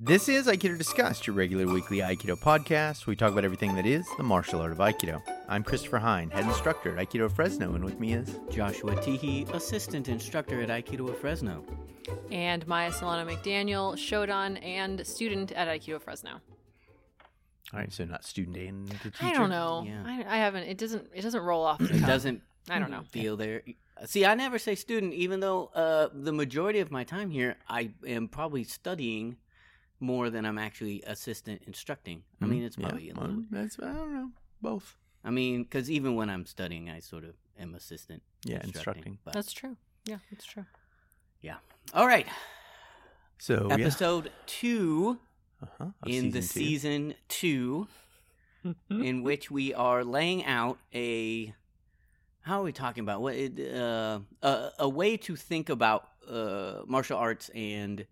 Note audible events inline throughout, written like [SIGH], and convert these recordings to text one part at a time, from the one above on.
This is Aikido Discussed, your regular weekly Aikido podcast. We talk about everything that is the martial art of Aikido. I'm Christopher Hein, head instructor at Aikido Fresno, and with me is Joshua Teehee, assistant instructor at Aikido Fresno. and Maya Solano McDaniel, Shodan, and student at Aikido Fresno. all right. So not student and teacher. I don't know. Yeah. I, I haven't. It doesn't. It doesn't roll off the It doesn't I don't know. feel there. See, I never say student, even though uh, the majority of my time here, I am probably studying more than I'm actually assistant instructing. I mean, it's Hmm? Yeah, probably a well, little. that's I don't know both. I mean, because even when I'm studying, I sort of am assistant. Yeah, instructing. But, That's true. Yeah, that's true. Yeah. All right, So Oh, yeah. episode two Uh-huh, of in the two. season two, [LAUGHS] in which we are laying out a how are we talking about what it, uh, a, a way to think about uh, martial arts and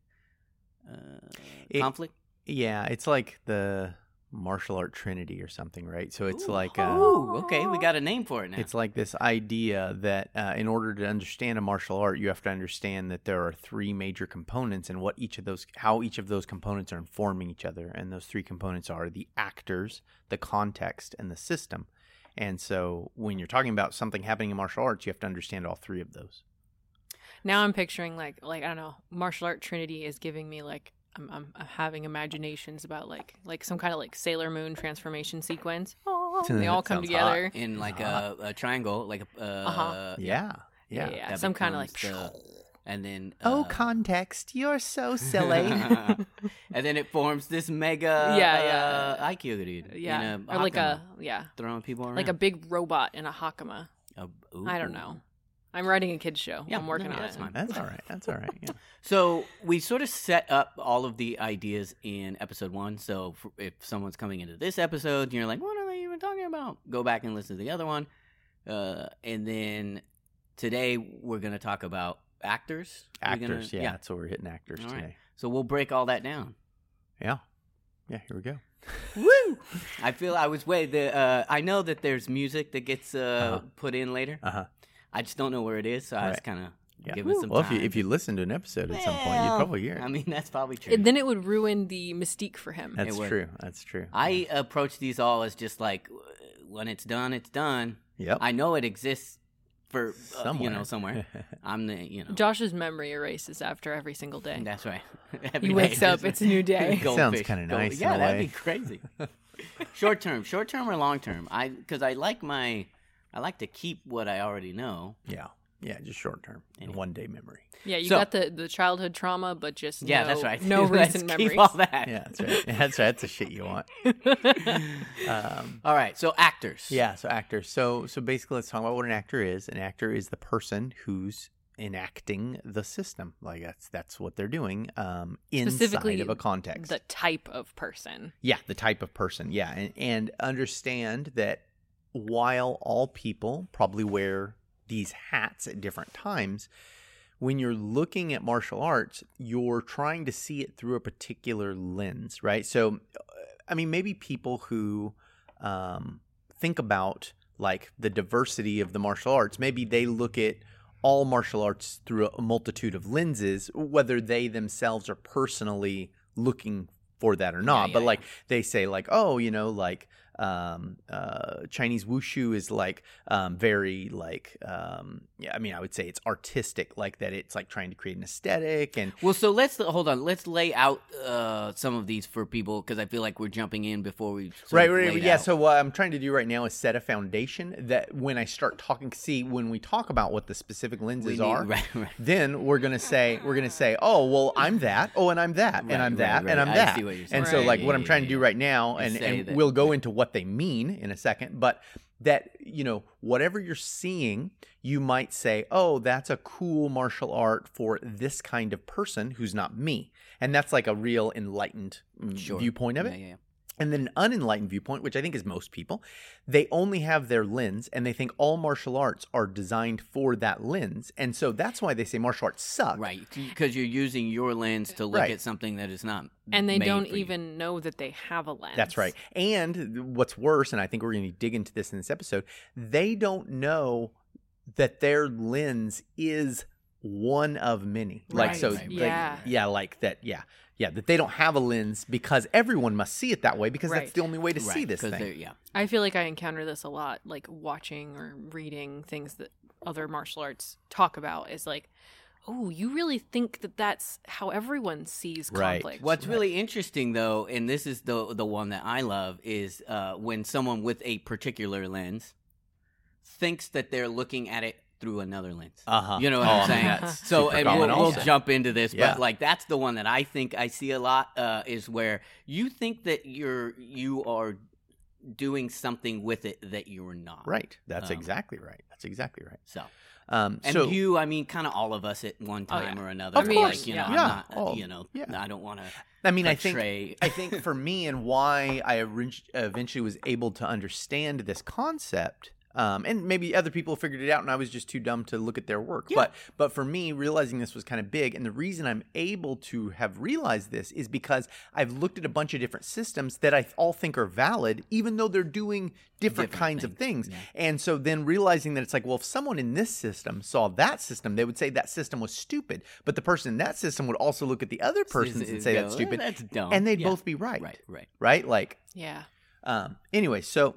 uh, It- conflict. Yeah, it's like the martial art trinity or something, right? So it's Ooh. like uh, Ooh, okay, we got a name for it now. It's like this idea that uh, in order to understand a martial art, you have to understand that there are three major components and what each of those, how each of those components are informing each other. And those three components are the actors, the context, and the system. And so when you're talking about something happening in martial arts, you have to understand all three of those. Now I'm picturing like like I don't know. Martial art Trinity is giving me like I'm I'm, I'm having imaginations about like like some kind of like Sailor Moon transformation sequence. Oh, That they all come sounds together. in like a, a triangle, like a uh, Uh-huh. Yeah. Yeah. Yeah, that some kind of like. the- [SNIFFS] and then Oh, uh, context. You're so [LAUGHS] silly. [LAUGHS] and then it forms this mega Yeah, uh, yeah. Aikido, yeah, in or like a yeah, throwing people around like a big robot in a hakama. I don't ooh. know. I'm writing a kids show. Yeah, I'm working no, on that's it. fine. That's all right. That's all right. Yeah. [LAUGHS] So we sort of set up all of the ideas in episode one. So if someone's coming into this episode, and you're like, "What are they even talking about?" Go back and listen to the other one. Uh, and then today we're going to talk about actors. We're gonna- Actors. yeah, That's what we're hitting actors All right. today. So we'll break all that down. Yeah. Yeah. Here we go. [LAUGHS] Woo! I feel I was way the. Uh, I know that there's music that gets uh, Uh-huh. put in later. Uh huh. I just don't know where it is, so I was Right. kind of Yeah. giving some well, time. if you if you listen to an episode at some point, you'd Well, probably hear it. I mean, that's probably true. And then it would ruin the mystique for him. That's it would. true. That's true. I approach these all as just like when it's done, it's done. yep. I know it exists for uh, somewhere. you know somewhere. [LAUGHS] I'm the you know. Josh's memory erases after every single day. That's right. [LAUGHS] He wakes up, it's a new [LAUGHS] day. Sounds kinda Gold- nice in Yeah, a that'd way. be crazy. short term, short term or long term. I because I like my, I like to keep what I already know. yeah. Yeah. Just short term, Anyway. one day memory. Yeah, you So- got the, the childhood trauma, but just Yeah, no, that's right. No [LAUGHS] Let's recent keep memories. all that. Yeah, that's right. [LAUGHS] that's right. That's the shit you want. [LAUGHS] Um, All right, so actors. yeah. So actors. So so basically, let's talk about what an actor is. An actor is the person who's enacting the system. Like that's that's what they're doing. Um, inside Specifically, of a context. The type of person. Yeah, the type of person. Yeah, and, and understand that while all people probably wear these hats at different times, when you're looking at martial arts, you're trying to see it through a particular lens, right? So, uh, I mean, maybe people who um, think about like the diversity of the martial arts, maybe they look at all martial arts through a multitude of lenses, whether they themselves are personally looking for that or not. yeah, but yeah. like they say, like, oh, you know, like um, uh, Chinese wushu is like um, very like um, yeah. I mean, I would say it's artistic, like that. It's like trying to create an aesthetic and Well, so let's hold on. Let's lay out uh, some of these for people because I feel like we're jumping in before we. right, right, lay right. it Yeah. out. So what I'm trying to do right now is set a foundation that when I start talking, see when we talk about what the specific lenses need- are, [LAUGHS] right, right. then we're gonna say we're gonna say, oh, well, I'm that. Oh, and I'm that, Right, and I'm that, and I'm I that. see what you're and so, like, Yeah, what I'm yeah, trying to do right now, and, and we'll go into what they mean in a second, but that you know, whatever you're seeing, you might say, oh, that's a cool martial art for this kind of person who's not me, and that's like a real enlightened Sure. viewpoint of it. Yeah, yeah, yeah. And then an unenlightened viewpoint, which I think is most people, they only have their lens and they think all martial arts are designed for that lens. And so that's why they say martial arts suck. Right, because you're using your lens to look Right. at something that is not. And they made don't for you. even know that they have a lens. That's right. And what's worse, and I think we're going to dig into this in this episode, they don't know that their lens is one of many. Like so right, like, Yeah. yeah, like that, yeah. Yeah, that they don't have a lens because everyone must see it that way because that's the only way to right, see this thing. Yeah, I feel like I encounter this a lot, like watching or reading things that other martial arts talk about. Is like, oh, you really think that that's how everyone sees Right. conflict? What's really interesting, though, and this is the the one that I love, is uh, when someone with a particular lens thinks that they're looking at it through another lens. Uh-huh. You know what Oh, I'm I mean, saying? that's so, and we'll, we'll jump into this, Yeah. but like that's the one that I think I see a lot uh, is where you think that you're you are doing something with it that you're not. Right. That's Um, exactly right. That's exactly right. So, Um, and so you, I mean, kind of all of us at one time yeah. or another. Of like, course, you know, yeah. I'm Yeah. not, Oh, you know, yeah. I don't want to. I mean, I think. I think for me and why I eventually was able to understand this concept, um, and maybe other people figured it out, and I was just too dumb to look at their work. Yeah. But but for me, realizing this was kind of big, and the reason I'm able to have realized this is because I've looked at a bunch of different systems that I all think are valid, even though they're doing different, Different kinds of things, things. yeah. And so then realizing that it's like, well, if someone in this system saw that system, they would say that system was stupid. But the person in that system would also look at the other persons and say go, that's "Eh, stupid That's dumb. and they'd Yeah. both be right, Right, right. right? Like, yeah. um, anyway, so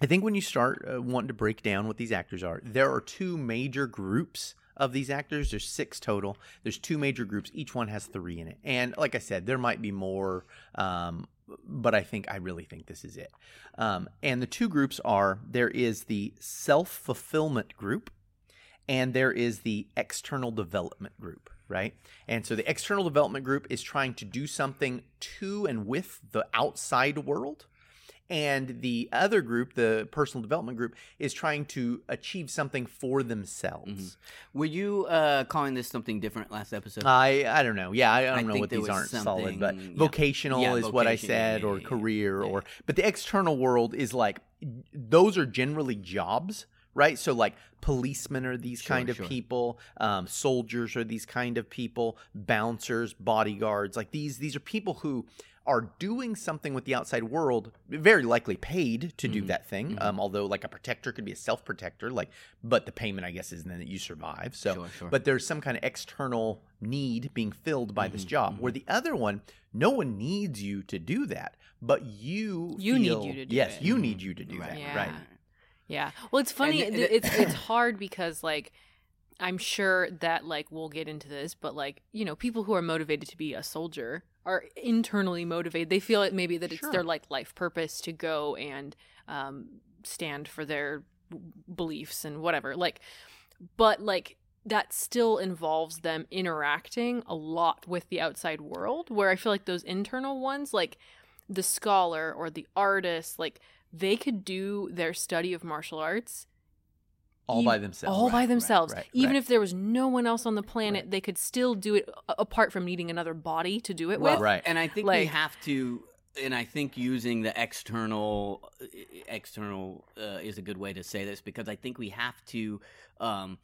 I think when you start uh, wanting to break down what these actors are, there are two major groups of these actors. There's six total. There's two major groups. Each one has three in it. And like I said, there might be more, um, but I think I really think this is it. Um, and the two groups are there is the self fulfillment group and there is the external development group, right? And so the external development group is trying to do something to and with the outside world. And the other group, the personal development group, is trying to achieve something for themselves. Were you uh, calling this something different last episode? I I don't know. Yeah, I, I don't I know what these aren't solid, but yeah. vocational Yeah, is what I said, yeah, or career, or but the external world is like those are generally jobs, right? So like policemen are these Sure, kind of sure. people, um, soldiers are these kind of people, bouncers, bodyguards, like these these are people who are doing something with the outside world, very likely paid to do Mhm, that thing. mhm. Um, although like a protector could be a self protector, like, but the payment I guess is then that you survive. So Sure, sure. but there's some kind of external need being filled by this Mhm, job. Where the other one, no one needs you to do that, but you You need you to do yes, it. you need you to do Right. that, Yeah. right? Yeah. Well, it's funny. And th- it's it's [COUGHS] hard because like I'm sure that like we'll get into this, but like you know, people who are motivated to be a soldier are internally motivated. They feel it maybe that it's Sure. their like life purpose to go and um, stand for their beliefs and whatever. Like, but like that still involves them interacting a lot with the outside world. Where I feel like those internal ones, like the scholar or the artist, like they could do their study of martial arts All by themselves. all Right, by right, themselves. right, Even right. if there was no one else on the planet, Right. they could still do it a- apart from needing another body to do it Well, with. Right. And I think we have to, and I think using the external, external uh, is a good way to say this because I think we have to um,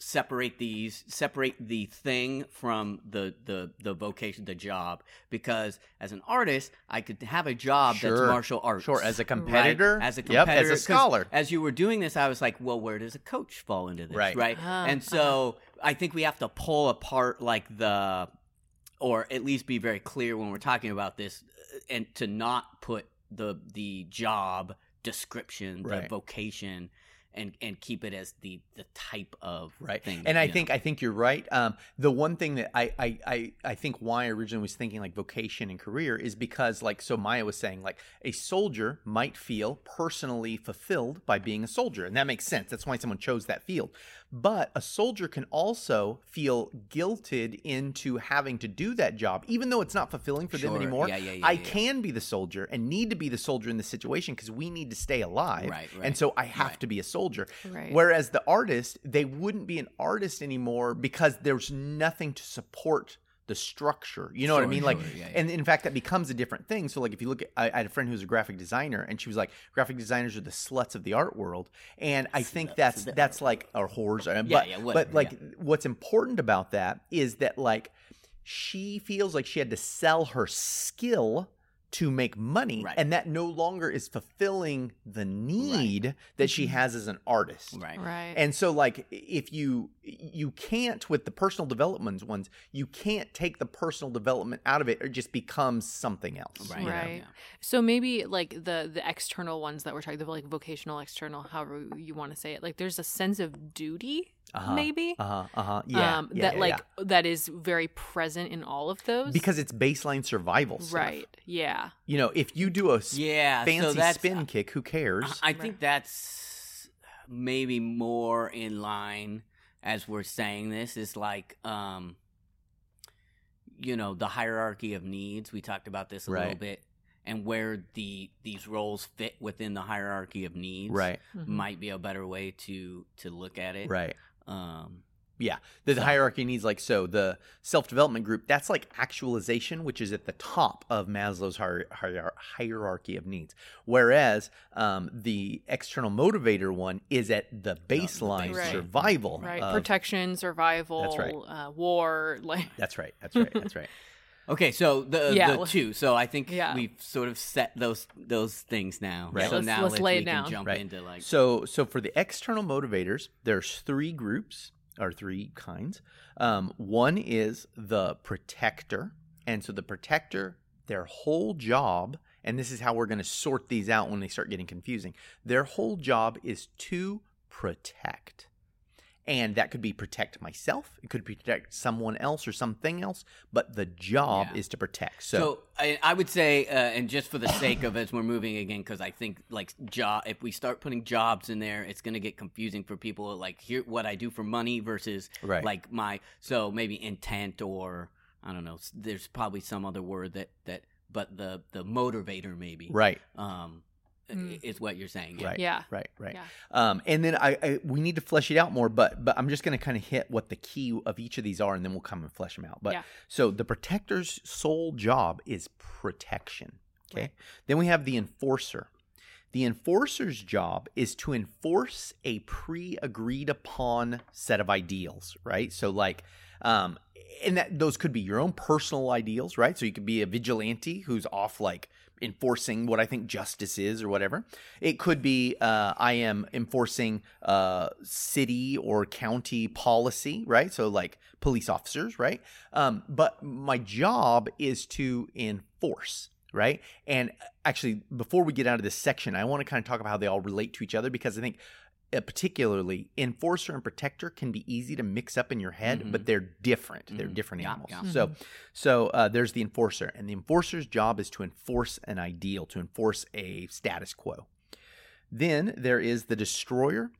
separate these, separate the thing from the the the vocation, the job. Because as an artist, I could have a job Sure. that's martial arts. Sure, as a right? competitor, As a yep, competitor, as a scholar. As you were doing this, I was like, well, where does a coach fall into this? Right. Right. Ah, and so I think we have to pull apart like the or at least be very clear when we're talking about this and to not put the the job description the Right. vocation and and keep it as the the type of right. thing and i know. think i think you're right. Um, the one thing that I, I i i think why i originally was thinking like vocation and career is because like so maya was saying like a soldier might feel personally fulfilled by being a soldier and that makes sense. That's why someone chose that field but a soldier can also feel guilted into having to do that job even though it's not fulfilling for them anymore Yeah, yeah, yeah, i yeah, yeah. can be the soldier and need to be the soldier in this situation because we need to stay alive Right, and so i have right. to be a soldier Right. Whereas the artist, they wouldn't be an artist anymore because there's nothing to support the structure. You know what I Sure, mean? Like, yeah, yeah. and in fact, that becomes a different thing. So, like, if you look at, I, I had a friend who was a graphic designer, and she was like, graphic designers are the sluts of the art world, and I think that's that's like or whores. uh, But, yeah, but like, yeah. what's important about that is that like she feels like she had to sell her skill to make money Right. and that no longer is fulfilling the need that she has as an artist Right. Right. and so like if you you can't with the personal development ones you can't take the personal development out of it or it just becomes something else Right. you know? Right. So maybe like the the external ones that we're talking about, like vocational, external, however you want to say it. Like there's a sense of duty, Uh-huh. maybe, uh-huh. Uh-huh. Yeah, um, yeah, that yeah, like yeah. that is very present in all of those. because it's baseline survival stuff. right, yeah, you know if you do a s- Yeah. fancy that's, spin kick who cares? I I think that's maybe more in line as we're saying this. Is like um you know the hierarchy of needs. We talked about this a little bit. And where the these roles fit within the hierarchy of needs right. Mhm. might be a better way to to look at it. Right um Yeah, the, the hierarchy needs like so. The self development group that's like actualization, which is at the top of Maslow's hier- hier- hierarchy of needs. Whereas um, the external motivator one is at the baseline Right. survival. right. of- Protection, survival, That's right. uh, war, like That's right. That's right. That's right. [LAUGHS] okay so the Yeah, the two so i think Yeah. we've sort of set those those things now Right. so Let's- now let's let's, lay it we can down. jump Right. into like So, so for the external motivators, there's three groups or three kinds. Um, one is the protector, and so the protector, their whole job, and this is how we're going to sort these out when they start getting confusing. Their whole job is to protect. And that could be protect myself. It could protect someone else or something else. But the job Yeah. is to protect. So, So, I, I would say, uh, and just for the sake of as we're moving again, because I think like job, if we start putting jobs in there, it's going to get confusing for people. Like here, what I do for money versus Right. like my so maybe intent or I don't know. There's probably some other word that that, but the the motivator maybe right, um Mm. is what you're saying. right, yeah, right, right. Yeah. Um, and then I, I we need to flesh it out more, but but I'm just going to kind of hit what the key of each of these are, and then we'll come and flesh them out. But Yeah. so the protector's sole job is protection. Okay. Right. Then we have the enforcer. The enforcer's job is to enforce a pre-agreed upon set of ideals, right? So like um and that those could be your own personal ideals, right? So you could be a vigilante who's off like enforcing what I think justice is or whatever. It could be uh, I am enforcing uh, city or county policy, right? So like police officers, right? Um, but my job is to enforce, right? And actually, before we get out of this section, I want to kind of talk about how they all relate to each other because I think. Uh, particularly, enforcer and protector can be easy to mix up in your head, Mhm. but they're different. They're Mhm. different Yeah, animals. yeah. So, so uh, there's the enforcer, and the enforcer's job is to enforce an ideal, to enforce a status quo. Then there is the destroyer.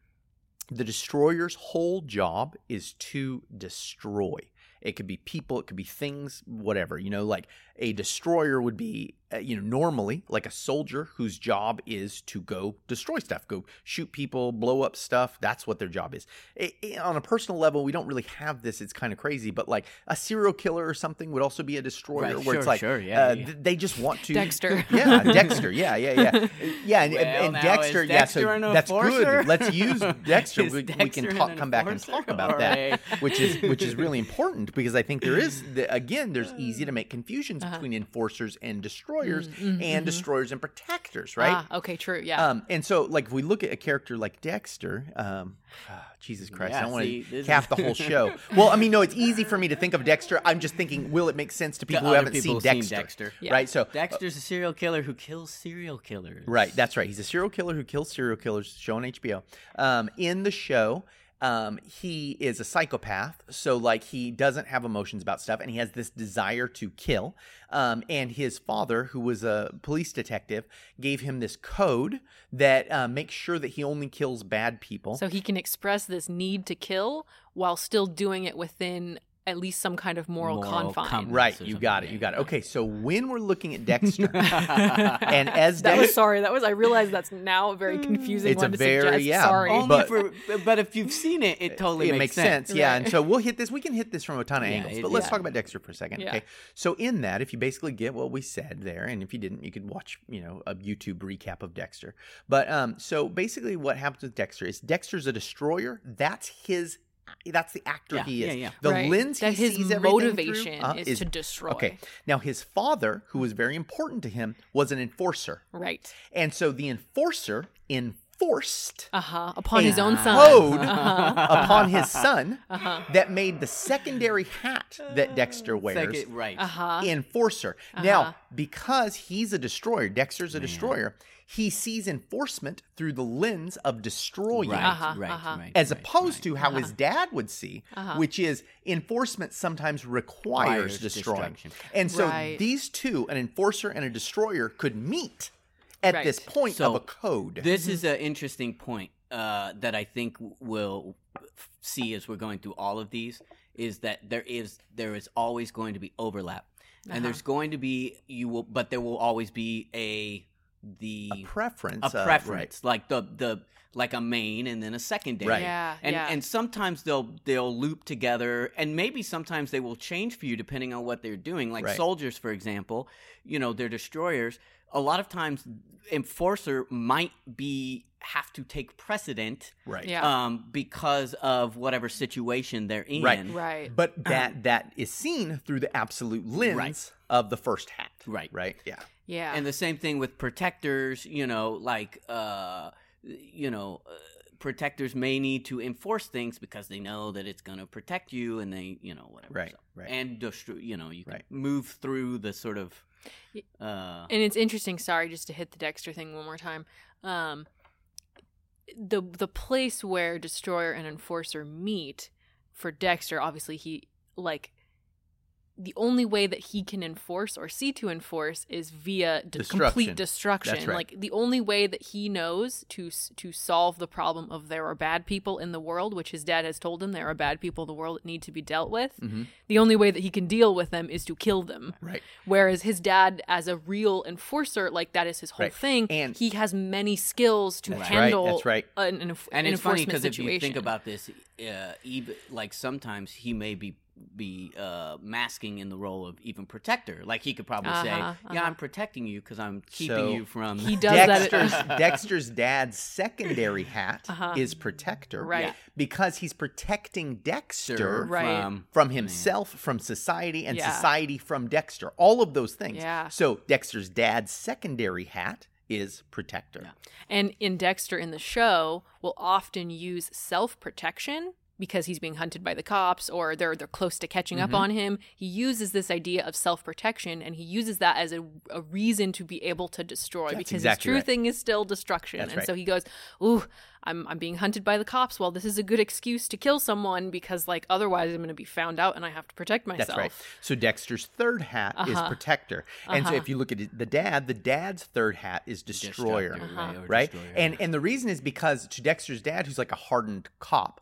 The destroyer's whole job is to destroy. It could be people, it could be things, whatever. You know, like a destroyer would be, uh, you know, normally like a soldier whose job is to go destroy stuff, go shoot people, blow up stuff. That's what their job is. I- I- on a personal level, we don't really have this. It's kind of crazy, but like a serial killer or something would also be a destroyer, Right, where sure, it's like sure, yeah, uh, yeah. th- they just want to Dexter. [LAUGHS] yeah, Dexter. Yeah, yeah, yeah, [LAUGHS] yeah. And, Well, and now, Dexter, is yeah. So an that's good. Let's use [LAUGHS] Dexter. Is we, we can talk, come back and talk about All that, which is which is really important because I think there is the, again there's easy to make confusions Uh-huh. between enforcers and destroyers Mm, mm, and mhm. destroyers and protectors, right? Ah, okay, true. Yeah. Um, and so, like, if we look at a character like Dexter, um, [SIGHS] ah, Jesus Christ, I don't want to this calf is- the whole [LAUGHS] show. well, I mean, no, it's easy for me to think of Dexter. I'm just thinking, will it make sense to people who haven't people seen Dexter? seen Dexter. Yeah. Right. So, Dexter's a serial killer who kills serial killers. Right, that's right. He's a serial killer who kills serial killers, show on HBO. Um, in the show, um, he is a psychopath, so like he doesn't have emotions about stuff, and he has this desire to kill. Um, and his father, who was a police detective, gave him this code that uh, makes sure that he only kills bad people. so he can express this need to kill while still doing it within at least some kind of moral, Moral confine. com- right, you got it, you got it. Okay, so when we're looking at Dexter, [LAUGHS] and as That was sorry. That was. I realize that's now a very confusing It's a one to very- suggest. yeah, Sorry. Only But- for, but if you've seen it, it totally it makes, makes sense, yeah. Right. And so we'll hit this. We can hit this from a ton of Yeah, angles, it- but let's yeah. talk about Dexter for a second. Yeah. Okay. So in that, if you basically get what we said there, and if you didn't, you could watch, you know, a YouTube recap of Dexter. But um, so basically, what happens with Dexter is Dexter's a destroyer. That's his that's the actor Yeah, he is. yeah, yeah. The Right. lens that he his sees everything through, motivation uh, is, to destroy. Okay. Now his father, who was very important to him, was an enforcer. Right. And so the enforcer enforced Uh huh. Upon a his own son. code Uh-huh. [LAUGHS] upon his son Uh-huh. that made the secondary hat that Dexter wears Second, right. Uh huh. enforcer. Uh-huh. Now, because he's a destroyer, Dexter's a destroyer, he sees enforcement through the lens of destroying. Right, Uh-huh, right, uh-huh. As right, opposed right. to how his dad would see, Uh-huh. which is enforcement sometimes requires Requires destroying. destruction. And so Right. these two, an enforcer and a destroyer, could meet at Right. this point So, of a code. This is an interesting point uh, that I think we'll see as we're going through all of these is that there is there is always going to be overlap, Uh-huh. and there's going to be you will, but there will always be a the a preference. a of- preference, like the the like a main and then a secondary. Right. Yeah. And yeah. and sometimes they'll they'll loop together, and maybe sometimes they will change for you depending on what they're doing. Like Right. soldiers, for example, you know, they're destroyers. A lot of times, enforcer might be have to take precedent, Right. Yeah. um, because of whatever situation they're in. Right. right. But that that is seen through the absolute lens Right. of the first hat. Right. Right. Yeah. yeah. And the same thing with protectors, you know, like uh you know, uh, protectors may need to enforce things because they know that it's going to protect you and they, you know, whatever. Right. So- Right. And destro- you know, you can Right. move through the sort of Y- uh. and it's interesting sorry just to hit the dexter thing one more time um the the place where destroyer and enforcer meet for dexter obviously he like the only way that he can enforce or see to enforce is via d- Destruction. complete destruction. That's right. Like the only way that he knows to to solve the problem of there are bad people in the world, which his dad has told him there are bad people in the world that need to be dealt with. Mhm. The only way that he can deal with them is to kill them. Right. Whereas his dad, as a real enforcer, like that is his whole Right. thing. And- he has many skills to That's right, handle that's right. an, an, enf- and an it's funny because if you think about this, uh, even like sometimes he may be be uh, masking in the role of even protector. Like he could probably say, Uh-huh, "Yeah, uh-huh. I'm protecting you because I'm keeping So, you from." he does that. Dexter's [LAUGHS] Dexter's dad's secondary hat Uh-huh. is protector, Right. Yeah. Because he's protecting Dexter Right. from from himself, from society, and Yeah. society from Dexter. All of those things. Yeah. So Dexter's dad's secondary hat is protector. Yeah. And in Dexter in the show will often use self protection because he's being hunted by the cops or they're they're close to catching Mm-hmm. up on him. He uses this idea of self protection and he uses that as a, a reason to be able to destroy That's because exactly his true right. thing is still destruction. That's and right. so he goes, "Ooh, I'm I'm being hunted by the cops. Well, this is a good excuse to kill someone because like otherwise I'm going to be found out and I have to protect myself." That's right. So Dexter's third hat is Uh-huh. protector, and so Uh-huh. if you look at it, the dad, the dad's third hat is destroyer. Uh-huh. right? destroyer, And and the reason is because to Dexter's dad, who's like a hardened cop,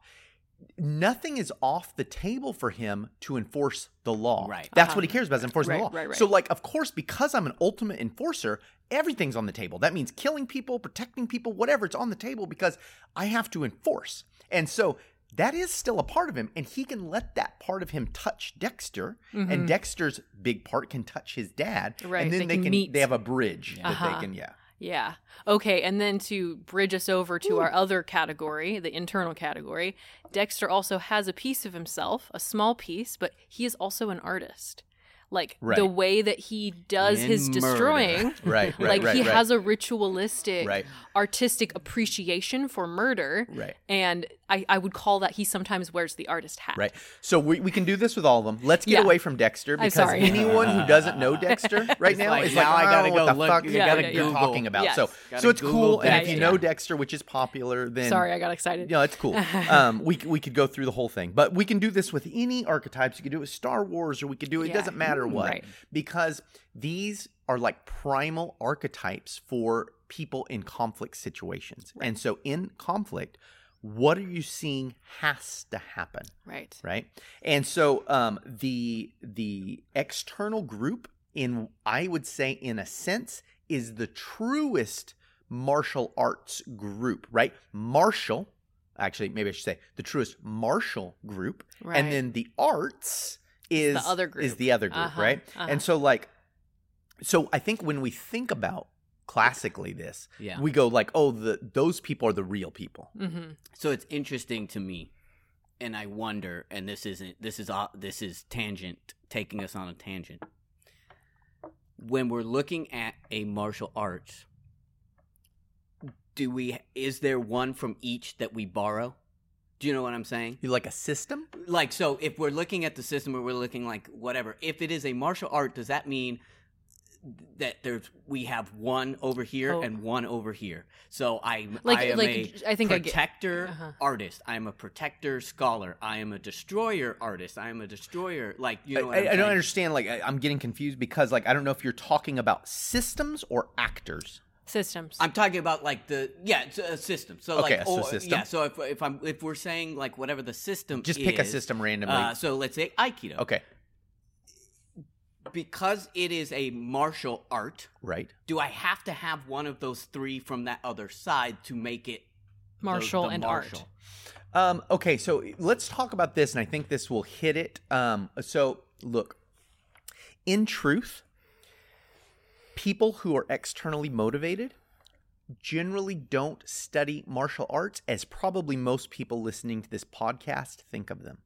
nothing is off the table for him to enforce the law. Right. That's Uh-huh. what he cares about is enforcing Right, the law. right, right. So like of course, because I'm an ultimate enforcer, everything's on the table. That means killing people, protecting people, whatever, it's on the table because I have to enforce. And so that is still a part of him, and he can let that part of him touch Dexter, and Dexter's big part can touch his dad, Mm-hmm. Right, And then they they, can can, meet. they have a bridge that Uh-huh. they can, yeah. Yeah. Okay. And then to bridge us over to our other category, the internal category, Dexter also has a piece of himself, a small piece, but he is also an artist. Like Right. the way that he does In his murder. destroying, [LAUGHS] Right, right, like right, he right. has a ritualistic, Right. artistic appreciation for murder. Right. And I, I would call that he sometimes wears the artist hat. Right. So we, we can do this with all of them. Let's get Yeah. away from Dexter I'm because sorry. anyone who doesn't know [LAUGHS] Dexter right now like, is now like, I gotta "Oh, go what the look- fuck you gotta are you Google." talking about? Yes. So Gotta so it's Google cool. And if you know Dexter, which is popular, then Sorry, I got excited. you know, it's cool. [LAUGHS] um, we we could go through the whole thing, but we can do this with any archetypes. You could do it with Star Wars, or we could do it. It Yeah. doesn't matter what, Right. because these are like primal archetypes for people in conflict situations. And so, in conflict, what are you seeing has to happen, Right. right? And so, um, the the external group, in I would say, in a sense, is the truest martial arts group, right? Martial, actually, maybe I should say the truest martial group, Right. and then the arts is the other Is group. the other group, Uh-huh, right? uh-huh. And so, like, so I think when we think about classically this, Yeah. we go like, oh, the those people are the real people. Mm-hmm. So it's interesting to me and I wonder, and this isn't this is uh, this is tangent taking us on a tangent. When we're looking at a martial arts, do we is there one from each that we borrow? Do you know what I'm saying? You like a system? Like so if we're looking at the system or we're looking like whatever, if it is a martial art, does that mean that there's we have one over here Oh. and one over here. So I Like- I am like, a I think I get- protector Uh-huh. artist. I am a protector scholar. I am a destroyer artist. I am a destroyer like you know what I, I'm I don't saying? understand. Like, I, I'm getting confused because, like, I don't know if you're talking about systems or actors. Systems. I'm talking about like the yeah it's a system. So Okay, like so or- system. yeah. So if if I'm if we're saying like whatever the system Just pick a system randomly. Uh, so let's say Aikido. okay, Because it is a martial art, right. do I have to have one of those three from that other side to make it the- Martial the and martial? art. Um, okay, so let's talk about this, and I think this will hit it. Um, so, look, in truth, people who are externally motivated generally don't study martial arts as probably most people listening to this podcast think of them,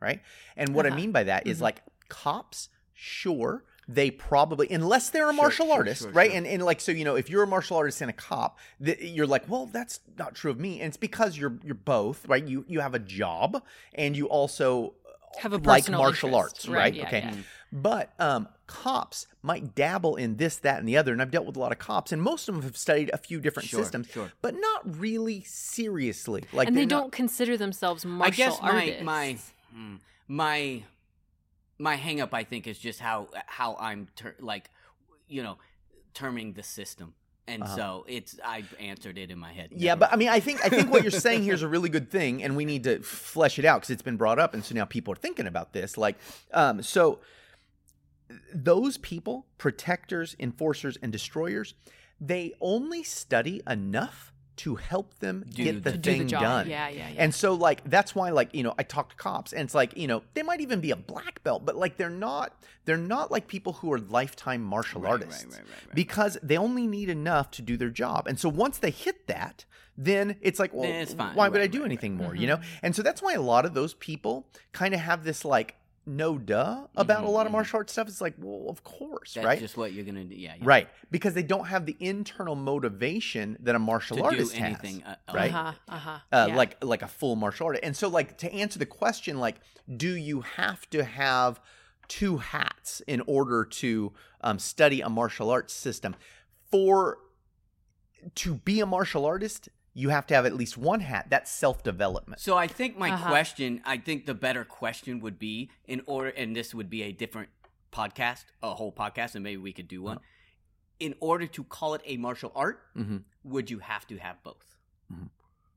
right? And what I Uh-huh. mean by that is like cops, sure. They probably, unless they're a Sure, martial sure, artist, sure, right? And and like so, you know, if you're a martial artist and a cop, th- you're like, well, that's not true of me, and it's because you're you're both, right? You you have a job, and you also Have a like martial interest. arts, Right, right? yeah, okay. yeah. But um, cops might dabble in this, that, and the other, and I've dealt with a lot of cops, and most of them have studied a few different Sure, systems, sure. but not really seriously. Like, and they don't not- consider themselves martial I guess my artists. my hmm, my my hang up I think is just how how I'm ter- like you know terming the system. And Uh-huh. so it's I answered it in my head. Yeah, but I mean, I think I think what you're [LAUGHS] saying here is a really good thing, and we need to flesh it out because it's been brought up, and so now people are thinking about this. Like, um, so those people, protectors, enforcers, and destroyers, they only study enough to help them Do get the the- to do the thing done. Yeah, yeah, yeah. And so, like, that's why, like, you know, I talk to cops, and it's like, you know, they might even be a black belt, but like, they're not, they're not like people who are lifetime martial Right, right, artists, right, right, right. because they only need enough to do their job. And so, once they hit that, then it's like, well, it's fine. why would I do right, anything right. more? You mm-hmm. know? And so that's why a lot of those people kind of have this like no duh about a lot of Mhm, mhm. martial arts stuff. It's like, well, of course, That's right? just what you're gonna do. Yeah, yeah. Right, because they don't have the internal motivation that a martial To do artist anything, has uh, right? Uh-huh, uh-huh. uh, yeah. like like a full martial artist. And so like to answer the question, like, do you have to have two hats in order to um, study a martial arts system? For to be a martial artist, you have to have at least one hat. That's self development. So I think my Uh-huh. question, I think the better question would be in order, and this would be a different podcast, a whole podcast, and maybe we could do one. In order to call it a martial art, Mhm. would you have to have both?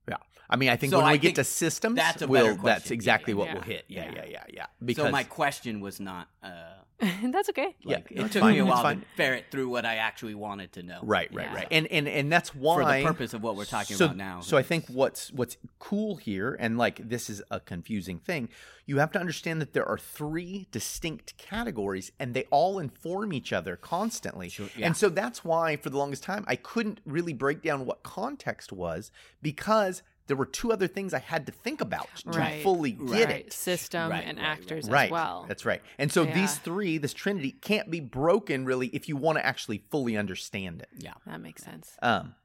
Yeah, I mean, I think So when I we get to systems, that's a we'll, better that's exactly Yeah, what yeah. we'll hit. Yeah, yeah, Yeah. yeah, yeah. Because so my question was not. Uh, [LAUGHS] That's okay. Yeah, like, it took fine, me a while to ferret through what I actually wanted to know. right, right, Yeah. right, and and and that's why For the purpose of what we're talking so, about now. So I think what's what's cool here, and like this is a confusing thing, you have to understand that there are three distinct categories, and they all inform each other constantly. Sure, yeah. And so that's why, for the longest time, I couldn't really break down what context was because there were two other things I had to think about to fully get Right. it. System Right, and right, right. actors Right. as well. That's right. And so Yeah. these three, this trinity, can't be broken really if you want to actually fully understand it. yeah. that makes sense. Um,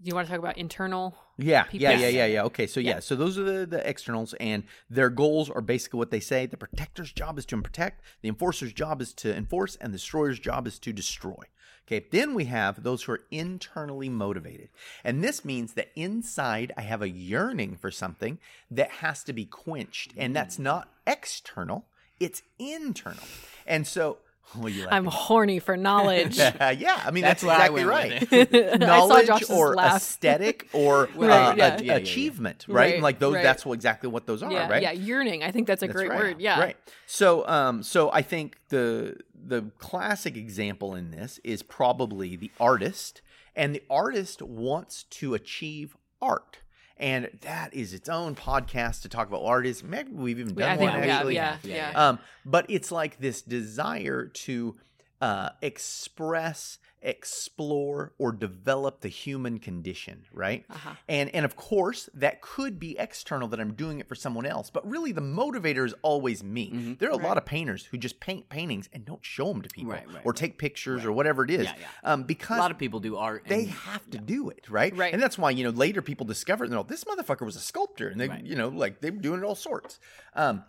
Do you want to talk about internal? Yeah, people. yeah, yeah, yeah, yeah. Okay, so yeah. Yeah. so those are the, the externals, and their goals are basically what they say. The protector's job is to protect, the enforcer's job is to enforce, and the destroyer's job is to destroy. Okay, then we have those who are internally motivated. And this means that inside I have a yearning for something that has to be quenched. And that's mm. not external, it's internal. And so, [LAUGHS] well, you I'm horny for knowledge. [LAUGHS] yeah, I mean, that's, That's exactly right with [LAUGHS] I saw knowledge or laugh. aesthetic or Right, uh, yeah. a- Yeah, yeah, yeah. achievement, right? Right, like those, right. that's what exactly what those are, yeah, right? yeah, yearning. I think that's a That's great right. word. Yeah, Right. So, um, so I think the the classic example in this is probably the artist, and the artist wants to achieve art. And that is its own podcast to talk about artists. Maybe we've even done think one we have, actually. yeah, Yeah, yeah. yeah. Um, but it's like this desire to uh, express, explore, or develop the human condition, right? Uh-huh. And and of course, that could be external that I'm doing it for someone else, but really the motivator is always me. Mhm. There are a lot of painters who just paint paintings and don't show them to people Right, right, or take pictures or whatever it is. Yeah, yeah. Um, A lot of people do art. they and- have to do it, right? Right. And that's why, you know, later people discover, you know, this motherfucker was a sculptor and they, Right. you know, like they were doing it all sorts. Um,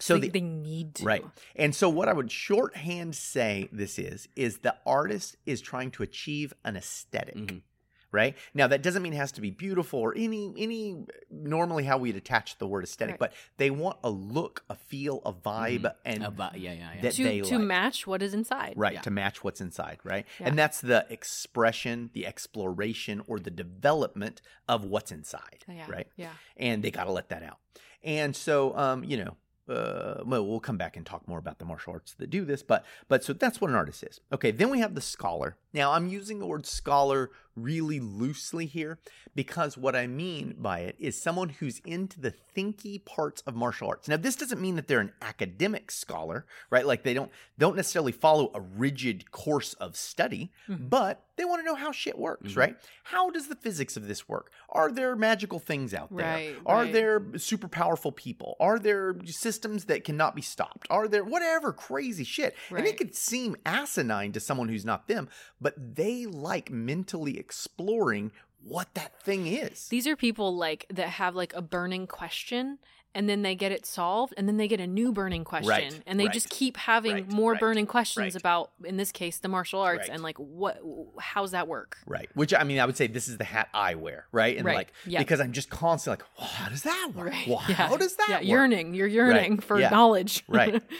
so they, the, they need to. Right. And so what I would shorthand say this is is the artist is trying to achieve an esthetic Mhm. Right now, that doesn't mean it has to be beautiful or any any normally how we'd attach the word aesthetic, Right. but they want a look, a feel, a vibe, Mhm. and About, yeah, yeah, yeah. that To they to like. match what is inside. right Yeah. to match what's inside right Yeah. and that's the expression the exploration or the development of what's inside Yeah. right Yeah. and they got to let that out and so um you know uh, well, we'll come back and talk more about the martial arts that do this, but but so that's what an artist is. Okay, then we have the scholar. Now I'm using the word scholar really loosely here because what I mean by it is someone who's into the thinky parts of martial arts. Now this doesn't mean that they're an academic scholar, right? Like they don't don't necessarily follow a rigid course of study, Mhm. but they want to know how shit works, Mhm. right? How does the physics of this work? Are there magical things out there? Right, Are right. there super powerful people? Are there systems that cannot be stopped? Are there whatever crazy shit? And it could seem asinine to someone who's not them, but they like mentally exploring what that thing is. These are people like that have like a burning question and then they get it solved and then they get a new burning question Right, and they right, just keep having right, more burning questions about in this case the martial arts and like what how's that work? Right. Which I mean, I would say this is the hat I wear, right? And Right. like Yeah. because I'm just constantly like, well, how does that work? Well, how does that Yeah, work? yearning. You're yearning for yeah, knowledge. right. [LAUGHS]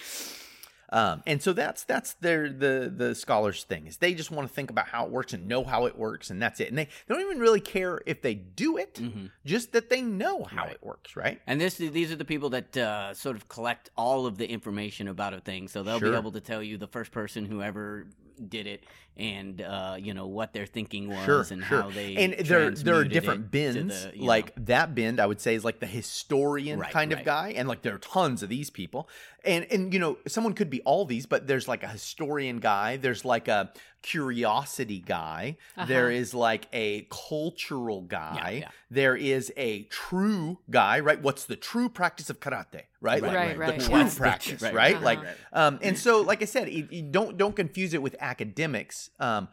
Um, and so that's that's their the the scholars thing is they just want to think about how it works and know how it works and that's it and they, they don't even really care if they do it Mhm. just that they know how Right. it works right And this, these are the people that uh, sort of collect all of the information about a thing, so they'll Sure. be able to tell you the first person who ever did it, and uh, you know what their thinking was, sure and sure. how they and there there are different bins the, like know. that bend i would say is like the historian Right, kind of guy and like there are tons of these people. And and you know someone could be all these but there's like a historian guy there's like a curiosity guy there Uh-huh. is like a cultural guy yeah. there is a true guy right what's the true practice of karate right Like, Right, right, the yeah. true What's the- practice right, right, right, like um and so [CLEARS THROAT] like i said you, you don't don't confuse it with academics um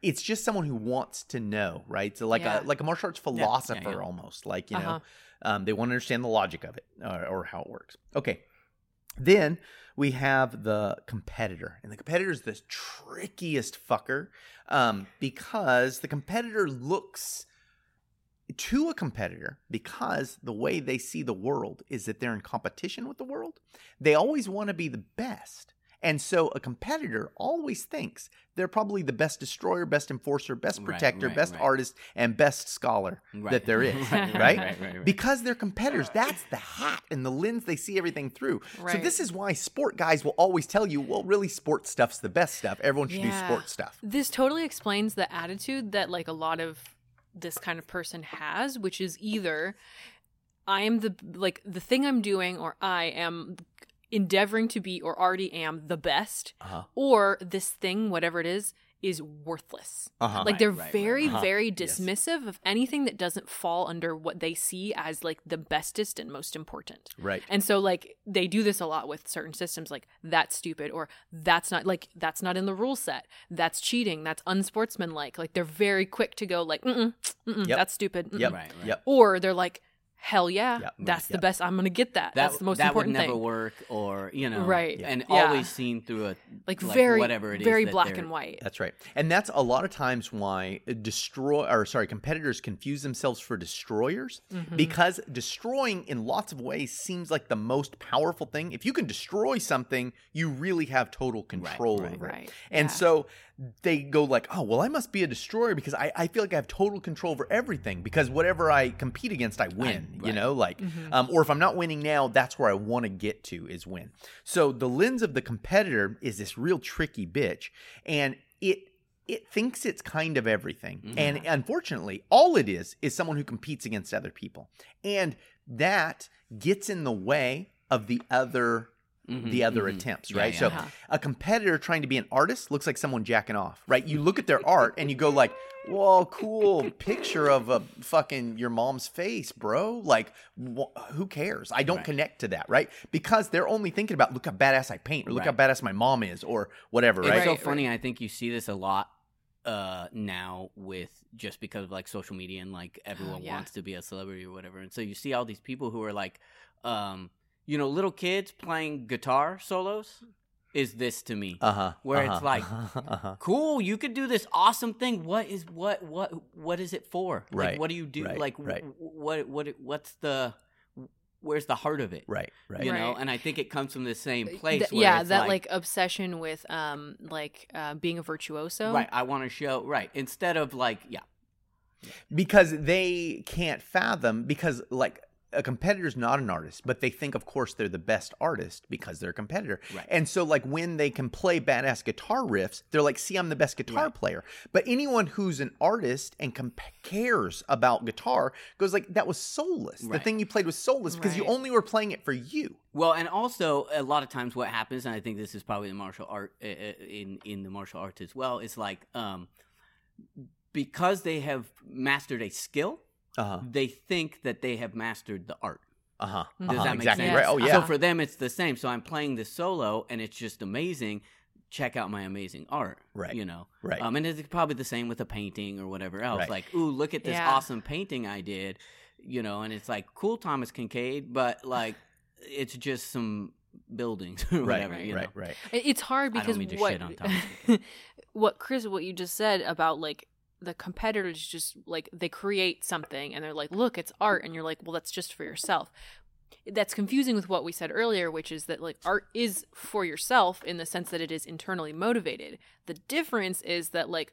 it's just someone who wants to know, right? So like Yeah. a like a martial arts yeah, philosopher yeah. almost, like you know, Uh-huh. um, they want to understand the logic of it or, or how it works. Okay, then we have the competitor, and the competitor is the trickiest fucker um, because the competitor looks to a competitor because the way they see the world is that they're in competition with the world. They always want to be the best. And so a competitor always thinks they're probably the best destroyer, best enforcer, best protector, right, best right. artist, and best scholar Right. that there [LAUGHS] is, Right, right? right, right, right, right. Because they're competitors. Uh, that's the hat and the lens they see everything through. So this is why sport guys will always tell you, well, really, sport stuff's the best stuff. Everyone should do Yeah. sport stuff. This totally explains the attitude that like a lot of this kind of person has, which is either I am the like the thing I'm doing or I am endeavoring to be or already am the best Uh-huh. or this thing whatever it is is worthless. Uh-huh. Like Right, they're right, right. very Uh-huh. very Yes. dismissive of anything that doesn't fall under what they see as like the bestest and most important. right. And so like they do this a lot with certain systems like that's stupid or that's not like that's not in the rule set. That's cheating. That's unsportsmanlike. Like they're very quick to go like mm-mm, mm-mm, Yep. that's stupid. mm-mm." Yep. Right, right. Yep. Or they're like hell yeah. Yep. That's the best. I'm going to get that. That, That's the most that important would never thing. work, or you know, Right. and Yeah. always seen through a Like, very whatever it is very that black and white. That's right. And that's a lot of times why destroy or sorry, competitors confuse themselves for destroyers Mhm. because destroying in lots of ways seems like the most powerful thing. If you can destroy something, you really have total control right, over it. right. And yeah. so they go like, "Oh, well, I must be a destroyer because I, I feel like I have total control over everything because whatever I compete against, I win. You right. know, like, Mhm. um, or if I'm not winning now, that's where I want to get to is win. So the lens of the competitor is this real tricky bitch, and it it thinks it's kind of everything. Mhm. And unfortunately, all it is is someone who competes against other people, and that gets in the way of the other Mhm, the other mhm. attempts, right? yeah. So Uh-huh. a competitor trying to be an artist looks like someone jacking off, right? You look at their [LAUGHS] art and you go like, "Whoa, cool picture of a fucking your mom's face, bro." Like, wh- who cares? I don't Right. connect to that, right? Because they're only thinking about look how badass I paint, or look how badass my mom is, or whatever, It's right? It's so Right, funny. I think you see this a lot uh, now with just because of like social media and like everyone yeah. wants to be a celebrity or whatever. And so you see all these people who are like, um, you know, little kids playing guitar solos. Is this to me? Uh huh. Where it's like- uh-huh. cool you could do this awesome thing what is what what what is it for Right, like what do you do right, like w- right. what what what's the where's the heart of it right, right. you know Right. and i think it comes from the same Th- place where yeah, it's that like, obsession with um like uh, being a virtuoso. right i want to show right instead of like yeah because they can't fathom because like a competitor's not an artist but they think of course they're the best artist because they're a competitor. Right. and so like when they can play badass guitar riffs they're like see i'm the best guitar Right. player. But anyone who's an artist and comp- cares about guitar goes like that was soulless. The thing you played was soulless because you only were playing it for you. Well, and also a lot of times what happens, and I think this is probably the martial art uh, in in the martial arts as well, is like um, because they have mastered a skill, uh-huh they think that they have mastered the art. uh-huh, Does uh-huh. that make exactly sense? right oh yeah So for them, it's the same. So I'm playing this solo, and it's just amazing. Check out my amazing art. Right. You know. Right. Um, and it's probably the same with a painting or whatever else. Right. Like, ooh, look at this Yeah. awesome painting I did. You know, and it's like cool, Thomas Kinkade, but [SIGHS] like, it's just some buildings or right whatever. right you right know? right It- It's hard I don't because mean to what shit on [LAUGHS] Thomas. what Chris what you just said about like the competitors just like they create something and they're like look it's art and you're like well that's just for yourself. That's confusing with what we said earlier which is that like art is for yourself in the sense that it is internally motivated. The difference is that like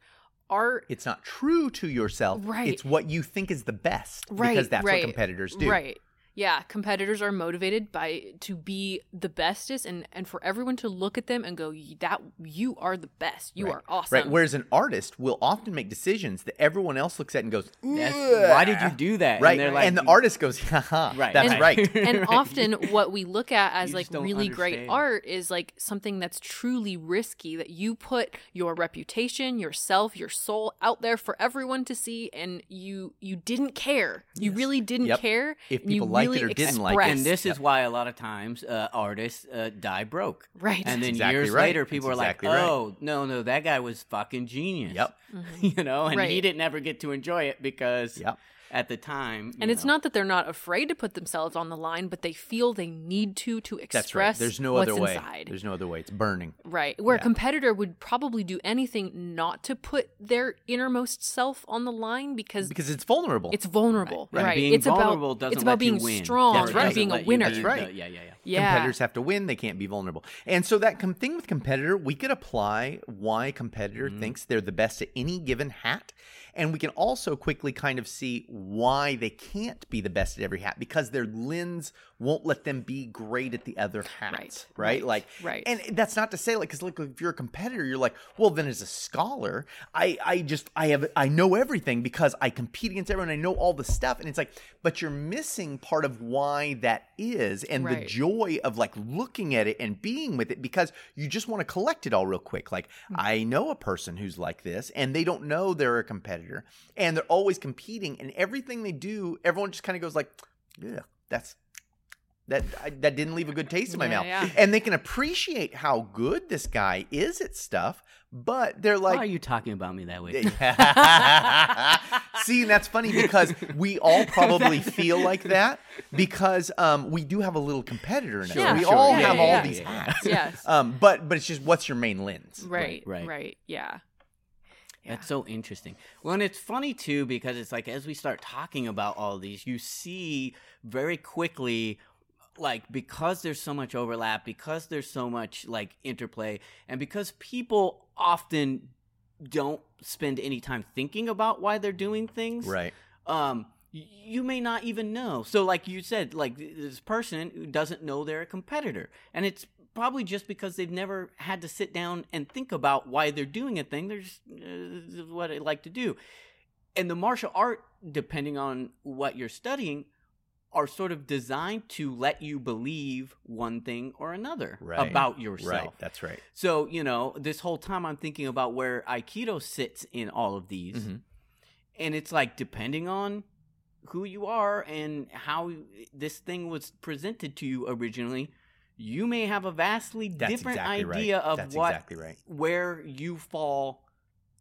art it's not true to yourself Right. it's what you think is the best Right, because that's right, what competitors do Right. Yeah, competitors are motivated by to be the bestest and and for everyone to look at them and go that you are the best. You Right. are awesome. Right. Whereas an artist will often make decisions that everyone else looks at and goes, why did you do that? Right. And, like, and the artist goes, haha, [LAUGHS] Right. that's And- right. [LAUGHS] and often what we look at as You like just don't really great art is like something that's truly risky that you put your reputation yourself your soul out there for everyone to see and you you didn't care you Yes. really didn't Yep. care If and you people liked it really or didn't like it. And this Yep. is why a lot of times uh, artists uh, die broke. right And then exactly years right. later, people That's are exactly like, right. "Oh, no, no, that guy was fucking genius." Yep. Mhm. [LAUGHS] you know, and he didn't ever get to enjoy it because Yep. At the time, and it's know, not that they're not afraid to put themselves on the line but they feel they need to to express That's right. There's no other way. inside There's no other way. It's burning. Right. Where Yeah. a competitor would probably do anything not to put their innermost self on the line because, Because it's vulnerable. it's vulnerable. And Right. being it's vulnerable about doesn't it's about let you being win. strong That's right. Being a winner. That's right. yeah, yeah, yeah. Yeah. Competitors have to win. They can't be vulnerable. And so that com- thing with competitor, we could apply why competitor Mm-hmm. thinks they're the best at any given hat. And we can also quickly kind of see why they can't be the best at every hat because their lens won't let them be great at the other hats. Right, right, Like, right. And that's not to say like, because like if you're a competitor, you're like, well, then as a scholar, I I just I have I know everything because I compete against everyone. I know all the stuff, and it's like, but you're missing part of why that is, and the joy of like looking at it and being with it because you just want to collect it all real quick. Like Hmm. I know a person who's like this, and they don't know they're a competitor, and they're always competing, and everything they do, everyone just kind of goes like, yeah, that's that I, that didn't leave a good taste in my Yeah, mouth. yeah. And they can appreciate how good this guy is at stuff, but they're like, Why are you talking about me that way? [LAUGHS] See, and that's funny because we all probably feel like that because um, we do have a little competitor in us. Sure, we sure. all Yeah, have yeah, all yeah. these Yeah. hats. yes. Um, but but it's just what's your main lens? right, right. right. Yeah. That's so interesting. Well, and it's funny too because it's like as we start talking about all these, you see very quickly like because there's so much overlap, because there's so much like interplay, and because people often don't spend any time thinking about why they're doing things. Right. Um you may not even know. So like you said like this person who doesn't know they're a competitor and it's probably just because they've never had to sit down and think about why they're doing a thing. They're just uh, what I like to do. And the martial art depending on what you're studying are sort of designed to let you believe one thing or another Right. about yourself. Right. That's right. So, you know, this whole time I'm thinking about where Aikido sits in all of these. Mhm. And it's like, depending on who you are and how this thing was presented to you originally, you may have a vastly That's different exactly right. idea of That's what exactly right. where you fall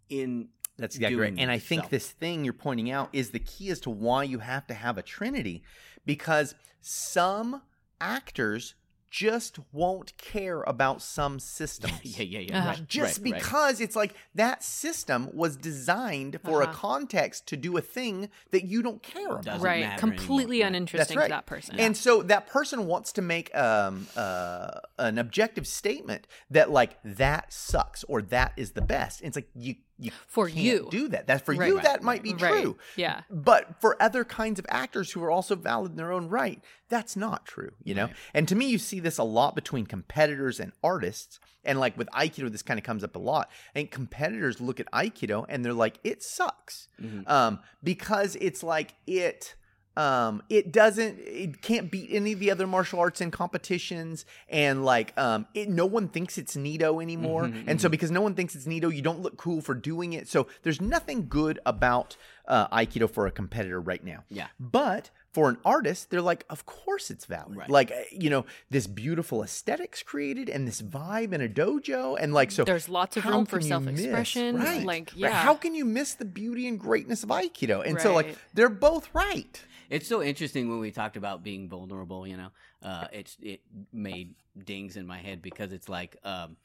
in That's exactly right. And I think stuff. this thing you're pointing out is the key as to why you have to have a trinity because some actors just won't care about some systems. [LAUGHS] yeah, yeah, yeah. Uh-huh. Right, Just right, right. because it's like that system was designed for a Uh-huh. context to do a thing that you don't care about. Doesn't right. Completely anymore. Uninteresting right. to that person. And so that person wants to make um, uh, an objective statement that like that sucks or that is the best. And it's like you you For you. do that. That for Right, you right, that might be Right. true. Yeah. But for other kinds of actors who are also valid in their own right, that's not true, you know? And to me, you see this a lot between competitors and artists. And like with Aikido, this kind of comes up a lot. And competitors look at Aikido and they're like, it sucks. Mhm. Um, because it's like it um it doesn't it can't beat any of the other martial arts in competitions and like um it no one thinks it's neato anymore Mhm, and so because no one thinks it's neato you don't look cool for doing it so there's nothing good about uh aikido for a competitor right now Yeah. but for an artist, they're like, of course it's valid. Right. Like, uh, you know, this beautiful aesthetics created and this vibe in a dojo. And like, so There's lots of room for can you miss- self-expression, Right. like, Right. yeah. How can you miss the beauty and greatness of Aikido? And so, like, they're both right. It's so interesting when we talked about being vulnerable. You know, uh, it's it made dings in my head because it's like um,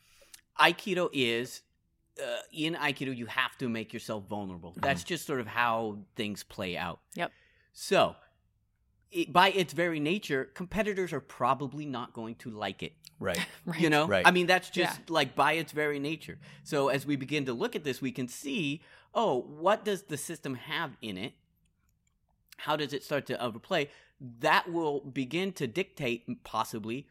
Aikido is uh, in Aikido you have to make yourself vulnerable. That's just sort of how things play out. Yep. So, it, by its very nature, competitors are probably not going to like it. Right. [LAUGHS] Right. You know, Right. I mean, that's just Yeah. like by its very nature. So as we begin to look at this, we can see, oh, what does the system have in it? How does it start to overplay? That will begin to dictate possibly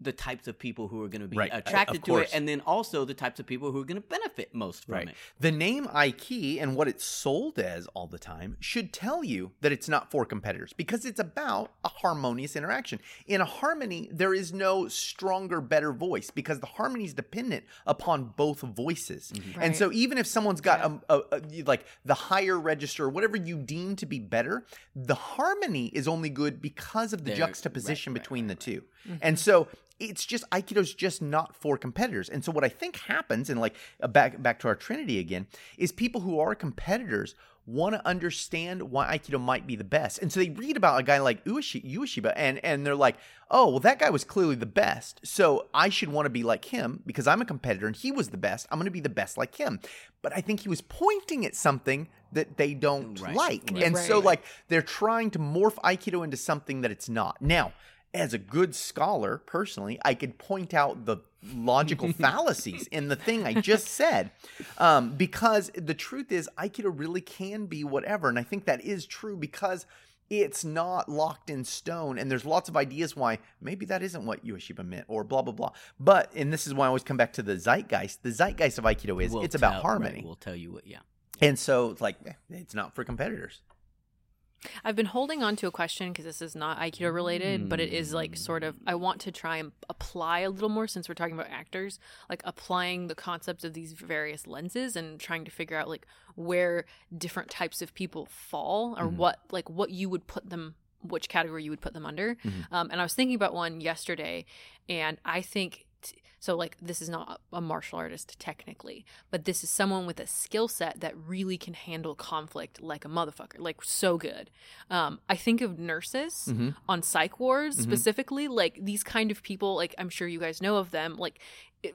the types of people who are going to be Right. Attracted of to it, and then also the types of people who are going to benefit most from Right. it. The name Aiki and what it's sold as all the time should tell you that it's not for competitors because it's about a harmonious interaction. In a harmony, there is no stronger, better voice because the harmony is dependent upon both voices. Mm-hmm. And Right. so, even if someone's got a, a, a- like the higher register, whatever you deem to be better, the harmony is only good because of the There- juxtaposition right, right, between right, the two. Mm-hmm. And so it's just Aikido's just not for competitors. And so what I think happens, and like uh, back back to our Trinity again, is people who are competitors want to understand why Aikido might be the best. And so they read about a guy like Ueshi, Ueshiba and and they're like, oh well, that guy was clearly the best, so I should want to be like him because I'm a competitor and he was the best. I'm going to be the best like him. But I think he was pointing at something that they don't Right, like, right, and so like they're trying to morph Aikido into something that it's not. Now, as a good scholar, personally, I could point out the logical [LAUGHS] fallacies in the thing I just said. Um, because the truth is, Aikido really can be whatever. And I think that is true because it's not locked in stone. And there's lots of ideas why maybe that isn't what Ueshiba meant or blah, blah, blah. But, and this is why I always come back to the zeitgeist. The zeitgeist of Aikido is We'll it's about harmony. Right, we'll tell you what. Yeah. And so, it's like, eh, it's not for competitors. I've been holding on to a question because this is not Aikido related, but it is like mm. sort of, I want to try and apply a little more since we're talking about actors, like applying the concepts of these various lenses and trying to figure out like where different types of people fall or mm-hmm. what, like what you would put them, which category you would put them under. Mm-hmm. Um, and I was thinking about one yesterday and I think. So, like, this is not a martial artist technically, but this is someone with a skill set that really can handle conflict like a motherfucker, like so good. Um, I think of nurses Mhm. on psych wards Mhm. specifically, like these kind of people. Like I'm sure you guys know of them. Like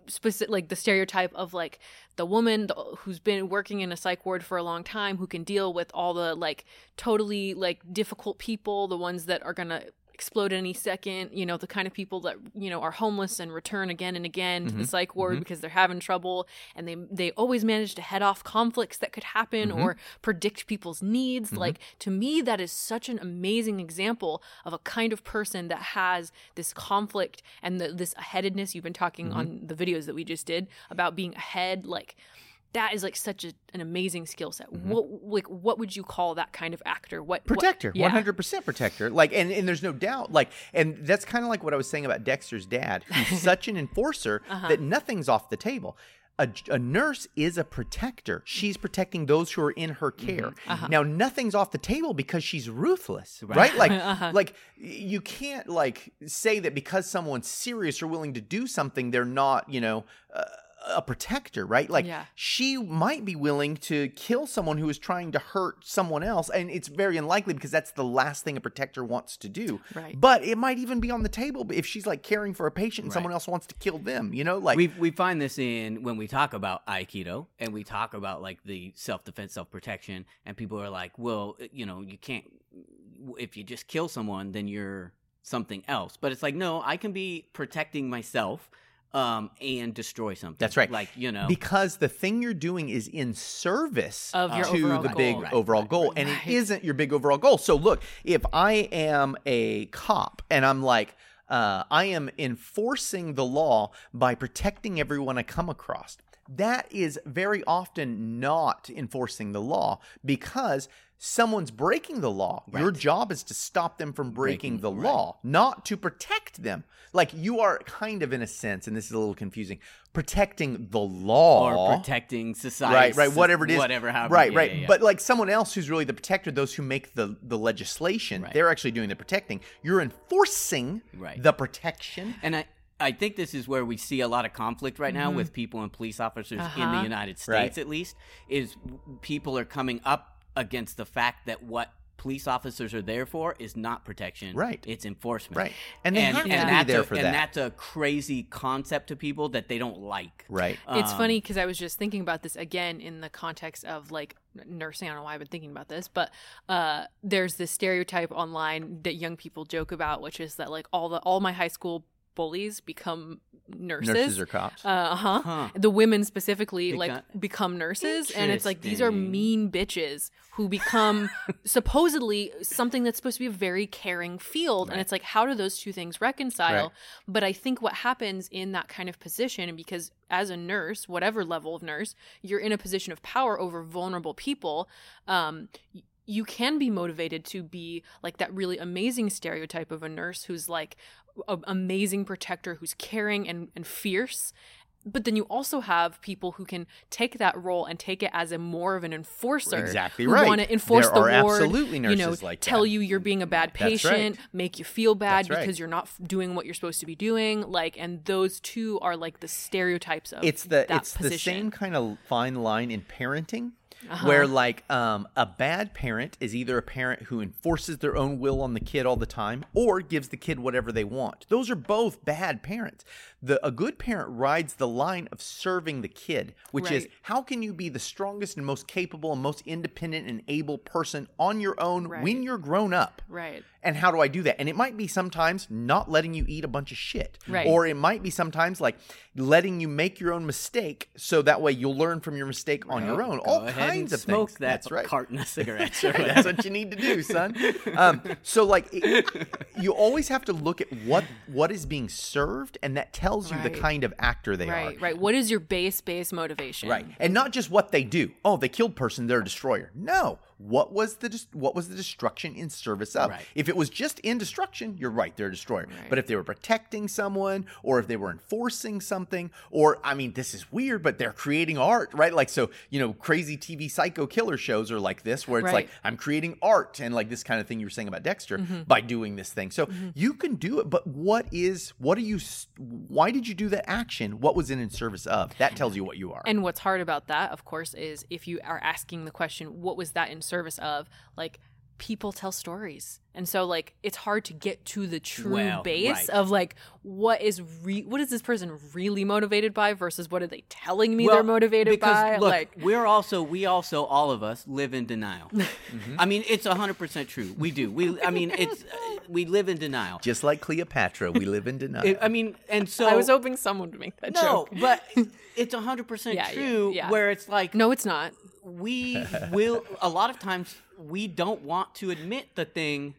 specific, like the stereotype of like the woman who's been working in a psych ward for a long time, who can deal with all the like totally like difficult people, the ones that are gonna explode any second you know the kind of people that you know are homeless and return again and again to the Mhm. psych ward Mhm. because they're having trouble and they they always manage to head off conflicts that could happen Mhm. or predict people's needs Mhm. like to me that is such an amazing example of a kind of person that has this conflict and the, this aheadedness you've been talking Mhm. on the videos that we just did about being ahead like that is like such a, an amazing skill set. What like what would you call that kind of actor? What protector. 100% protector. Like and, and there's no doubt like and that's kind of like what i was saying about dexter's dad. Who's [LAUGHS] such an enforcer Uh-huh. that nothing's off the table. A, a nurse is a protector. She's protecting those who are in her care. Uh-huh. now nothing's off the table because she's ruthless right, like [LAUGHS] Uh-huh. like you can't like say that because someone's serious or willing to do something they're not you know uh, a protector, right? Like Yeah. she might be willing to kill someone who is trying to hurt someone else, and it's very unlikely because that's the last thing a protector wants to do. Right. But it might even be on the table if she's like caring for a patient and someone else wants to kill them. You know, like we we find this in when we talk about aikido and we talk about like the self defense, self protection, and people are like, well, uh, you know, you can't. If you just kill someone, then you're something else. But it's like, no, I can be protecting myself um, and destroy something. That's right. Like you know, because the thing you're doing is in service Of your to overall the goal. big Right, overall right, goal, right, and right. it isn't your big overall goal. So look, if I am a cop and I'm like. Uh, I am enforcing the law by protecting everyone I come across. That is very often not enforcing the law because someone's breaking the law. Your job is to stop them from breaking, Breaking, the right. law, not to protect them. Like you are kind of, in a sense, and this is a little confusing, protecting the law or protecting society, right right whatever it is whatever. However, right yeah, right yeah, yeah. but like someone else who's really the protector those who make the the legislation Right. they're actually doing the protecting you're enforcing Right. the protection And I, I think this is where we see a lot of conflict right now with people and police officers in the Uh-huh. United States, Right. at least, is people are coming up against the fact that what police officers are there for is not protection. Right. It's enforcement. Right. And they have to be that's there a, for that. and that's a crazy concept to people that they don't like. right It's Um, funny because I was just thinking about this again in the context of like nursing. I don't know why I've been thinking about this, but uh, there's this stereotype online that young people joke about, which is that like all the all my high school bullies become nurses. nurses or cops uh huh. Huh. The women specifically Beco- like become nurses, and it's like these are Interesting. mean bitches who become [LAUGHS] supposedly something that's supposed to be a very caring field, and Right. it's like how do those two things reconcile? Right. But I think what happens in that kind of position, and because as a nurse, whatever level of nurse, you're in a position of power over vulnerable people. Um, y- you can be motivated to be like that really amazing stereotype of a nurse who's like an amazing protector, who's caring and, and fierce. But then you also have people who can take that role and take it as a more of an enforcer. Exactly who right. Want to enforce There the ward, absolutely you know, nurses like tell that. you you're being a bad That's right. patient, make you feel bad That's right. because you're not doing what you're supposed to be doing. Like, and those two are like the stereotypes of it's the that it's the same kind of fine line in parenting Uh-huh. where like um, a bad parent is either a parent who enforces their own will on the kid all the time or gives the kid whatever they want. Those are both bad parents. The a good parent rides the line of serving the kid which is how can you be the strongest and most capable and most independent and able person on your own when you're grown up? Right. And how do I do that? And it might be sometimes not letting you eat a bunch of shit. Right. Or it might be sometimes like letting you make your own mistake so that way you'll learn from your mistake on your own. Go All kinds of smoke things. that That's right. carton of cigarettes. [LAUGHS] That's what you need to do, son. Um, so like it, you always have to look at what what is being served and that tells you the kind of actor they Right. are. Right, right. What is your base base motivation? Right. And not just what they do. Oh, they killed person, they're a destroyer. No. What was the what was the destruction in service of? Right. If it was just in destruction, you're right, they're a destroyer. Right. But if they were protecting someone or if they were enforcing something or I mean this is weird, but they're creating art, right? Like so, you know, crazy TV psycho killer shows are like this where it's like I'm creating art and like this kind of thing you were saying about Dexter Mm-hmm. by doing this thing. So you can do it, but what is what are you why did you do that action? What was it in service of? That tells you what you are. And what's hard about that, of course, is if you are asking the question, what was that in service of? Like, people tell stories. And so, like, it's hard to get to the true Well, base right. of, like, what is re- what is this person really motivated by versus what are they telling me Well, they're motivated because, by? Look, like, we're also we also all of us live in denial. [LAUGHS] Mm-hmm. I mean, it's hundred percent true. We do. We I mean, it's uh, [LAUGHS] we live in denial. Just like Cleopatra, we live in denial. It- I mean, and so I was hoping someone would make that no, joke. but [LAUGHS] it's hundred percent Yeah, yeah, true. yeah. Where it's like No, it's not. we [LAUGHS] will a lot of times we don't want to admit the thing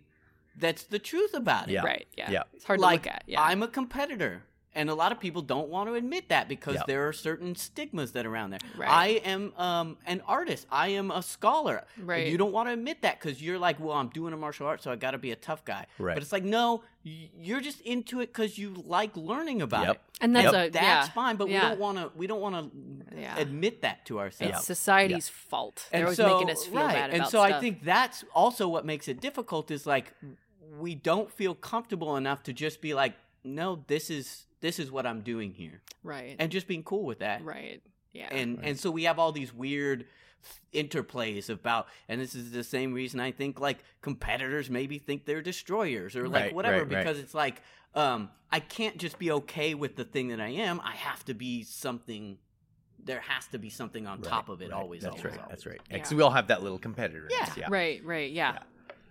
that's the truth about it. Yeah. Right. Yeah. Yeah. It's hard like to look at. Yeah. I'm a competitor and a lot of people don't want to admit that because Yep. there are certain stigmas that are around there. Right. I am um, an artist. I am a scholar. Right. You don't want to admit that because you're like, well, I'm doing a martial art, so I got to be a tough guy. Right. But it's like, no, y- you're just into it because you like learning about Yep. it. And that's Yep. a That's yeah, fine, but yeah. we don't want to. We don't want to Yeah. admit that to ourselves. It's society's fault. They're always making us feel right. bad about and so I think that's also what makes it difficult is like we don't feel comfortable enough to just be like, no, this is this is what I'm doing here, right, and just being cool with that. right, yeah, And and so we have all these weird interplays about and this is the same reason I think like competitors maybe think they're destroyers or like Right, whatever right, right. because it's like um I can't just be okay with the thing that I am I have to be something there has to be something on top of it Right. always That's always, right. always. That's right. Yeah. Because we all have that little competitor. in Yeah. yeah. right, right, yeah,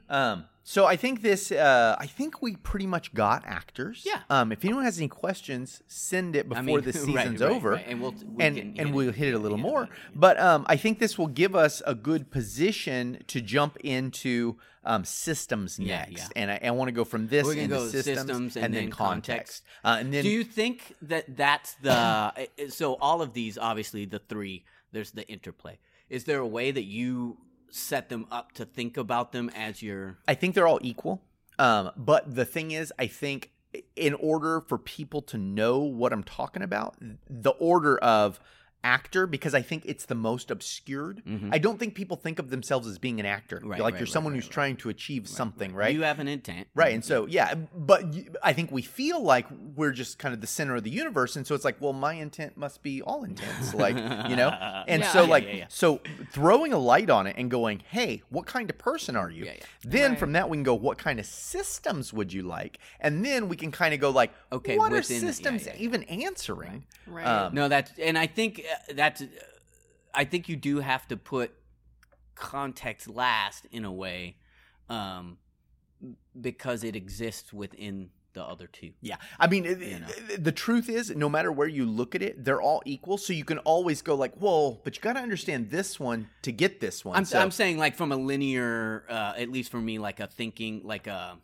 Um, so I think this. Uh, I think we pretty much got actors. Yeah. Um, if anyone has any questions, send it before I mean, [LAUGHS] the season's right, over. right. and we'll we and and hit we'll it- hit it a little more. it. But um, I think this will give us a good position to jump into um, systems Yeah, next. yeah. And I, I want to go from this into go systems, systems and, and then then context. Uh, and then Do you think that that's the [COUGHS] so all of these obviously the three there's the interplay. Is there a way that you set them up to think about them as your I think they're all equal. Um, but the thing is, I think in order for people to know what I'm talking about, the order of actor, because I think it's the most obscured. Mhm. I don't think people think of themselves as being an actor. Right, like right, you're someone right, who's trying to achieve something, right? You have an intent, Right, and so yeah, but I think we feel like we're just kind of the center of the universe, and so it's like, well, my intent must be all intents, like you know, [LAUGHS] and Yeah. so Yeah, like, yeah, so throwing a light on it and going, hey, what kind of person are you? Then from that we can go, what kind of systems would you like? And then we can kind of go like, Okay, what are systems even answering? right. Um, No, that's and I think that's. I think you do have to put context last in a way, um, because it exists within the other two. Yeah, I mean, You know. the truth is, no matter where you look at it, they're all equal. So you can always go like, "Whoa!" But you got to understand this one to get this one. I'm, so, I'm saying like from a linear, uh, at least for me, like a thinking, like a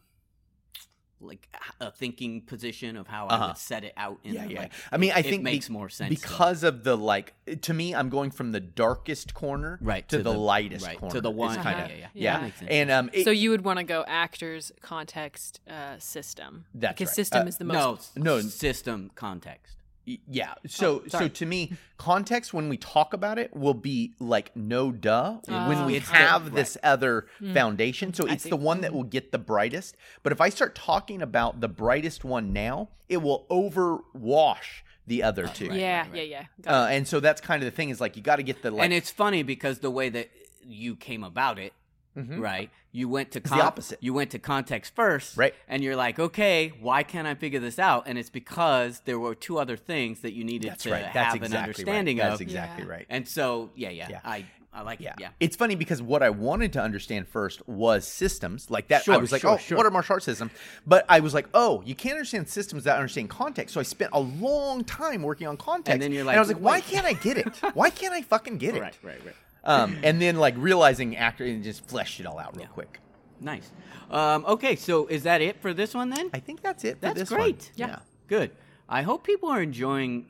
like a thinking position of how I Uh-huh. would set it out. In Yeah, the, yeah. Like, I mean, I it think it makes be- more sense though. because of the like. To me, I'm going from the darkest corner right to, the, lightest right, corner. to the It's one. kinda- Uh-huh. yeah, yeah, yeah. Yeah. That makes sense. And um, it- so you would want to go actors, context, uh, system. That's because right. system Uh, is the most. no, no. system context. Y- yeah. So Oh, so to me, context when we talk about it will be like no duh when we It's the- have this other Hmm. foundation. So I it's see. the one that will get the brightest. But if I start talking about the brightest one now, it will overwash the other two. right, yeah, right, yeah, right. yeah, Uh, and so that's kind of the thing is like you got to get the like and it's funny because the way that you came about it, Mhm. right? You went to It's the opposite. You went to context first, Right. And you're like, okay, why can't I figure this out? And it's because there were two other things that you needed That's to right. have That's an understanding right. of. That's exactly Yeah. right. And so, yeah, yeah, Yeah. I I like Yeah. it. Yeah. It's funny because what I wanted to understand first was systems. Like that, I was like, sure, oh, sure. what are martial arts systems? But I was like, oh, you can't understand systems without understanding context. So I spent a long time working on context. And then you're like, and I was like, why can't I get it? Why can't I fucking get [LAUGHS] it? Right, right, right. Um, and then like realizing after and just fleshed it all out real Yeah. quick. Nice. Um, okay, so is that it for this one then? I think that's it for That's great. one. Yeah. Good. I hope people are enjoying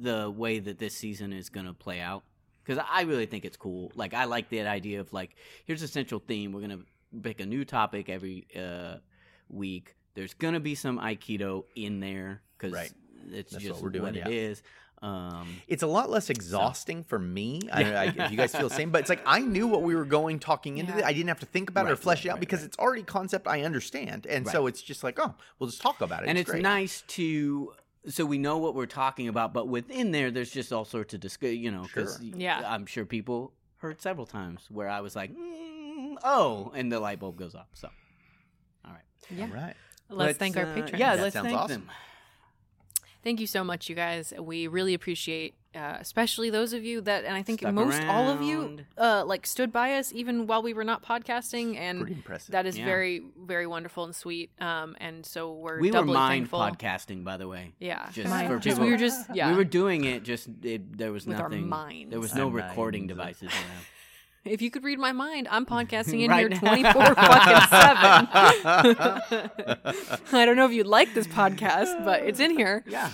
the way that this season is going to play out because I really think it's cool. Like, I like that idea of like, here's a central theme. We're going to pick a new topic every uh, week. There's going to be some Aikido in there because Right. it's That's just what we're doing, it yeah. is. Um, It's a lot less exhausting for me. I don't know if you guys feel the same, but it's like I knew what we were going talking into Yeah. it. I didn't have to think about it or flesh right, it out right, because right. it's already concept I understand, and so it's just like, oh, we'll just talk about it. and it's great. nice to so we know what we're talking about but within there there's just all sorts of discuss you know because Sure. Yeah. i'm sure people heard several times where i was like mm, oh and the light bulb goes off so all right yeah. All right. Let's, thank our uh, patrons. yeah That let's thank awesome. them Thank you so much, you guys. We really appreciate, uh, especially those of you that, and I think Stuck most all of you, uh, like stood by us even while we were not podcasting, and Pretty impressive. that is Yeah. very, very wonderful and sweet. Um, and so we're we were mind thankful. podcasting by the way Yeah, Just Mind. for people- we were just yeah. we were doing it just it, there was With our nothing minds. there was Our no recording minds. devices around if you could read my mind, I'm podcasting in Right here 24 fucking seven. [LAUGHS] I don't know if you'd like this podcast, but it's in here. yeah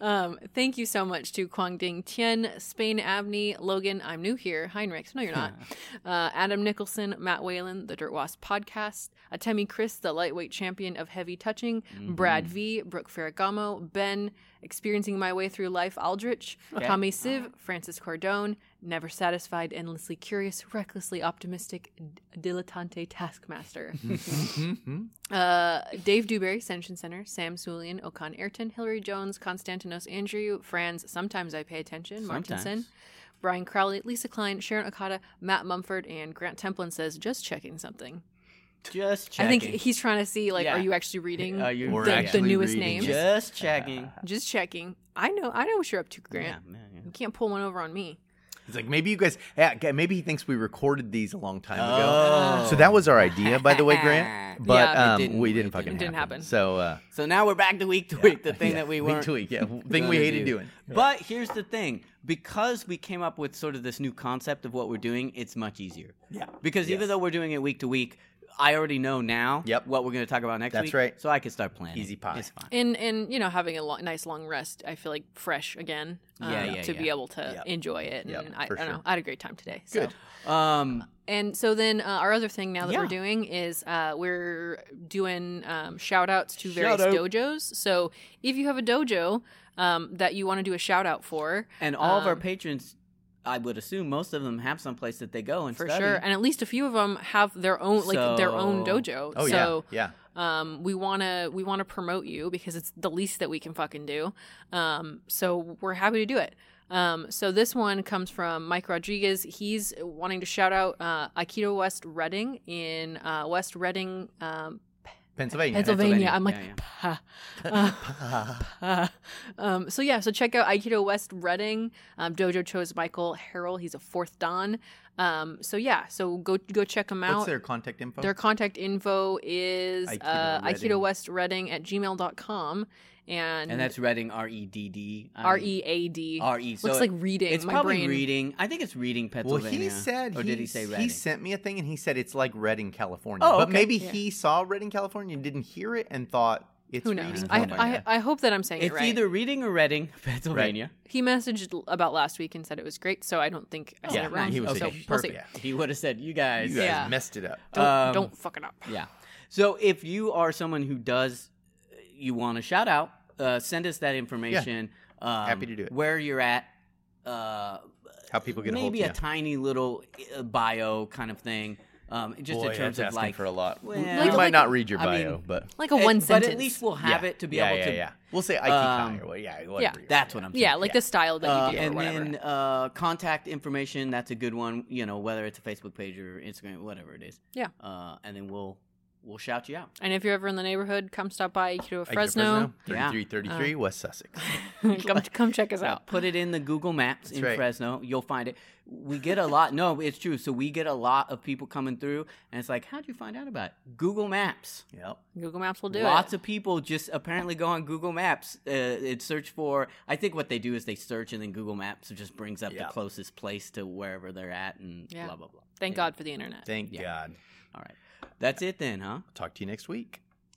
Um, thank you so much to Kwang Ding Tien, Spain Abney, Logan, I'm new here, Heinrich, no you're not, [LAUGHS] uh, Adam Nicholson, Matt Whalen, the Dirt Wasp podcast, Atemi Chris, the lightweight champion of heavy touching, Brad V, Brooke Ferragamo, Ben, Experiencing My Way Through Life Aldrich, Okay. Kame Siv, Francis Cordone, Never Satisfied, Endlessly Curious, Recklessly Optimistic, D- Dilettante Taskmaster. [LAUGHS] Uh, Dave Dewberry, Sensation Center, Sam Sulian, Okan Ayrton, Hillary Jones, Konstantinos Andrew, Franz, Sometimes I Pay Attention, Martinson, Brian Crowley, Lisa Klein, Sharon Okada, Matt Mumford, and Grant Templin says, just checking something. Just I think he's trying to see, like, Yeah. are you actually reading you- the, the newest reading names? Just checking. Just checking. I know, I know what you're up to, Grant. Yeah, man, yeah. You can't pull one over on me. He's like, maybe you guys, yeah, maybe he thinks we recorded these a long time ago. Oh. So that was our idea, by the way, Grant. [LAUGHS] But Yeah, um, didn't- we didn't didn't- fucking didn't happen. So uh, So now we're back to week to week, the thing yeah, that we [LAUGHS] week weren't to week, yeah, [LAUGHS] thing we hated do. doing. But here's the thing: because we came up with sort of this new concept of what we're doing, it's much easier. Yeah. Because even though we're doing it week to week, I already know now Yep. what we're going to talk about next That's week. right. So I can start planning. Easy pie. It's fine. And and you know having a lo- nice long rest, I feel like fresh again. um, Yeah, yeah, to be able to Yep. enjoy it. Yep, and I, I for don't know. sure. I had a great time today. So. Good. Um, And so then uh, our other thing now that Yeah. we're doing is uh, we're doing um, shout outs to various out. dojos. So if you have a dojo um, that you want to do a shout out for, and all of our Um, patrons, I would assume most of them have some place that they go and for study. sure, and at least a few of them have their own like their own dojo. Oh so yeah, yeah. um, we wanna we wanna promote you because it's the least that we can fucking do. Um, so we're happy to do it. Um, so this one comes from Mike Rodriguez. He's wanting to shout out uh, Aikido West Reading in uh, West Reading, um, Pennsylvania. Pennsylvania. Pennsylvania, I'm like, yeah, "Pah." Uh, um, so yeah, so check out Aikido West Reading. Um, Dojo cho's Michael Harrell. He's a fourth dan. Um, so yeah, so go go check them out. What's their contact info? Their contact info is Aikido uh, Reading. Aikido West Reading at gmail.com. And, And that's Reading, R E D D. R E A D. R E. Looks like reading. It's My probably brain. reading. I think it's reading Pennsylvania. well, he said or did he he- say he sent me a thing and he said it's like Redding, California. Oh, okay. But maybe Yeah. he saw Redding, California and didn't hear it and thought it's Reading. Who knows? I, I, I hope that I'm saying it's it right. It's either Reading or Reading, [LAUGHS] Pennsylvania. he messaged about last week and said it was great, so I don't think I said Yeah, it wrong. he was so saying we'll see. perfect. He would have said, "You guys." you guys Yeah. messed it up. Don't, Um, don't fuck it up. Yeah. So if you are someone who does, you want to shout out, uh, send us that information. Um, Happy to do it. Where you're at. Uh, How people get a hold maybe of a you. tiny little uh, bio kind of thing. Um, just Boy, in terms that's of asking like for a lot. Well, we Like- might like- not read your I bio, mean, but Like a Eh, one but sentence. But at least we'll have yeah. it to be yeah, able yeah, to. yeah. We'll say Aikikai Um, or what? Yeah, yeah, whatever you That's want. what I'm saying. yeah, like the style that Uh, you do and or then uh, contact information. That's a good one. You know, whether it's a Facebook page or Instagram, whatever it is. Yeah. Uh, and then we'll we'll shout you out. and if you're ever in the neighborhood, come stop by Aikido Aikido Fresno. Yeah. 3333 West Sussex. [LAUGHS] come come check us out. Put it in the Google Maps in right. Fresno. You'll find it. We get a lot. No, it's true. So we get a lot of people coming through, and it's like, how'd you find out about it? Google Maps. Yep. Google Maps will do Lots it. Lots of people just apparently go on Google Maps uh, and search for. I think what they do is they search, and then Google Maps just brings up Yeah. the closest place to wherever they're at, and Yeah. blah blah blah. Thank Yeah. God for the internet. Thank Yeah. God. All right, that's it then, huh? Talk to you next week.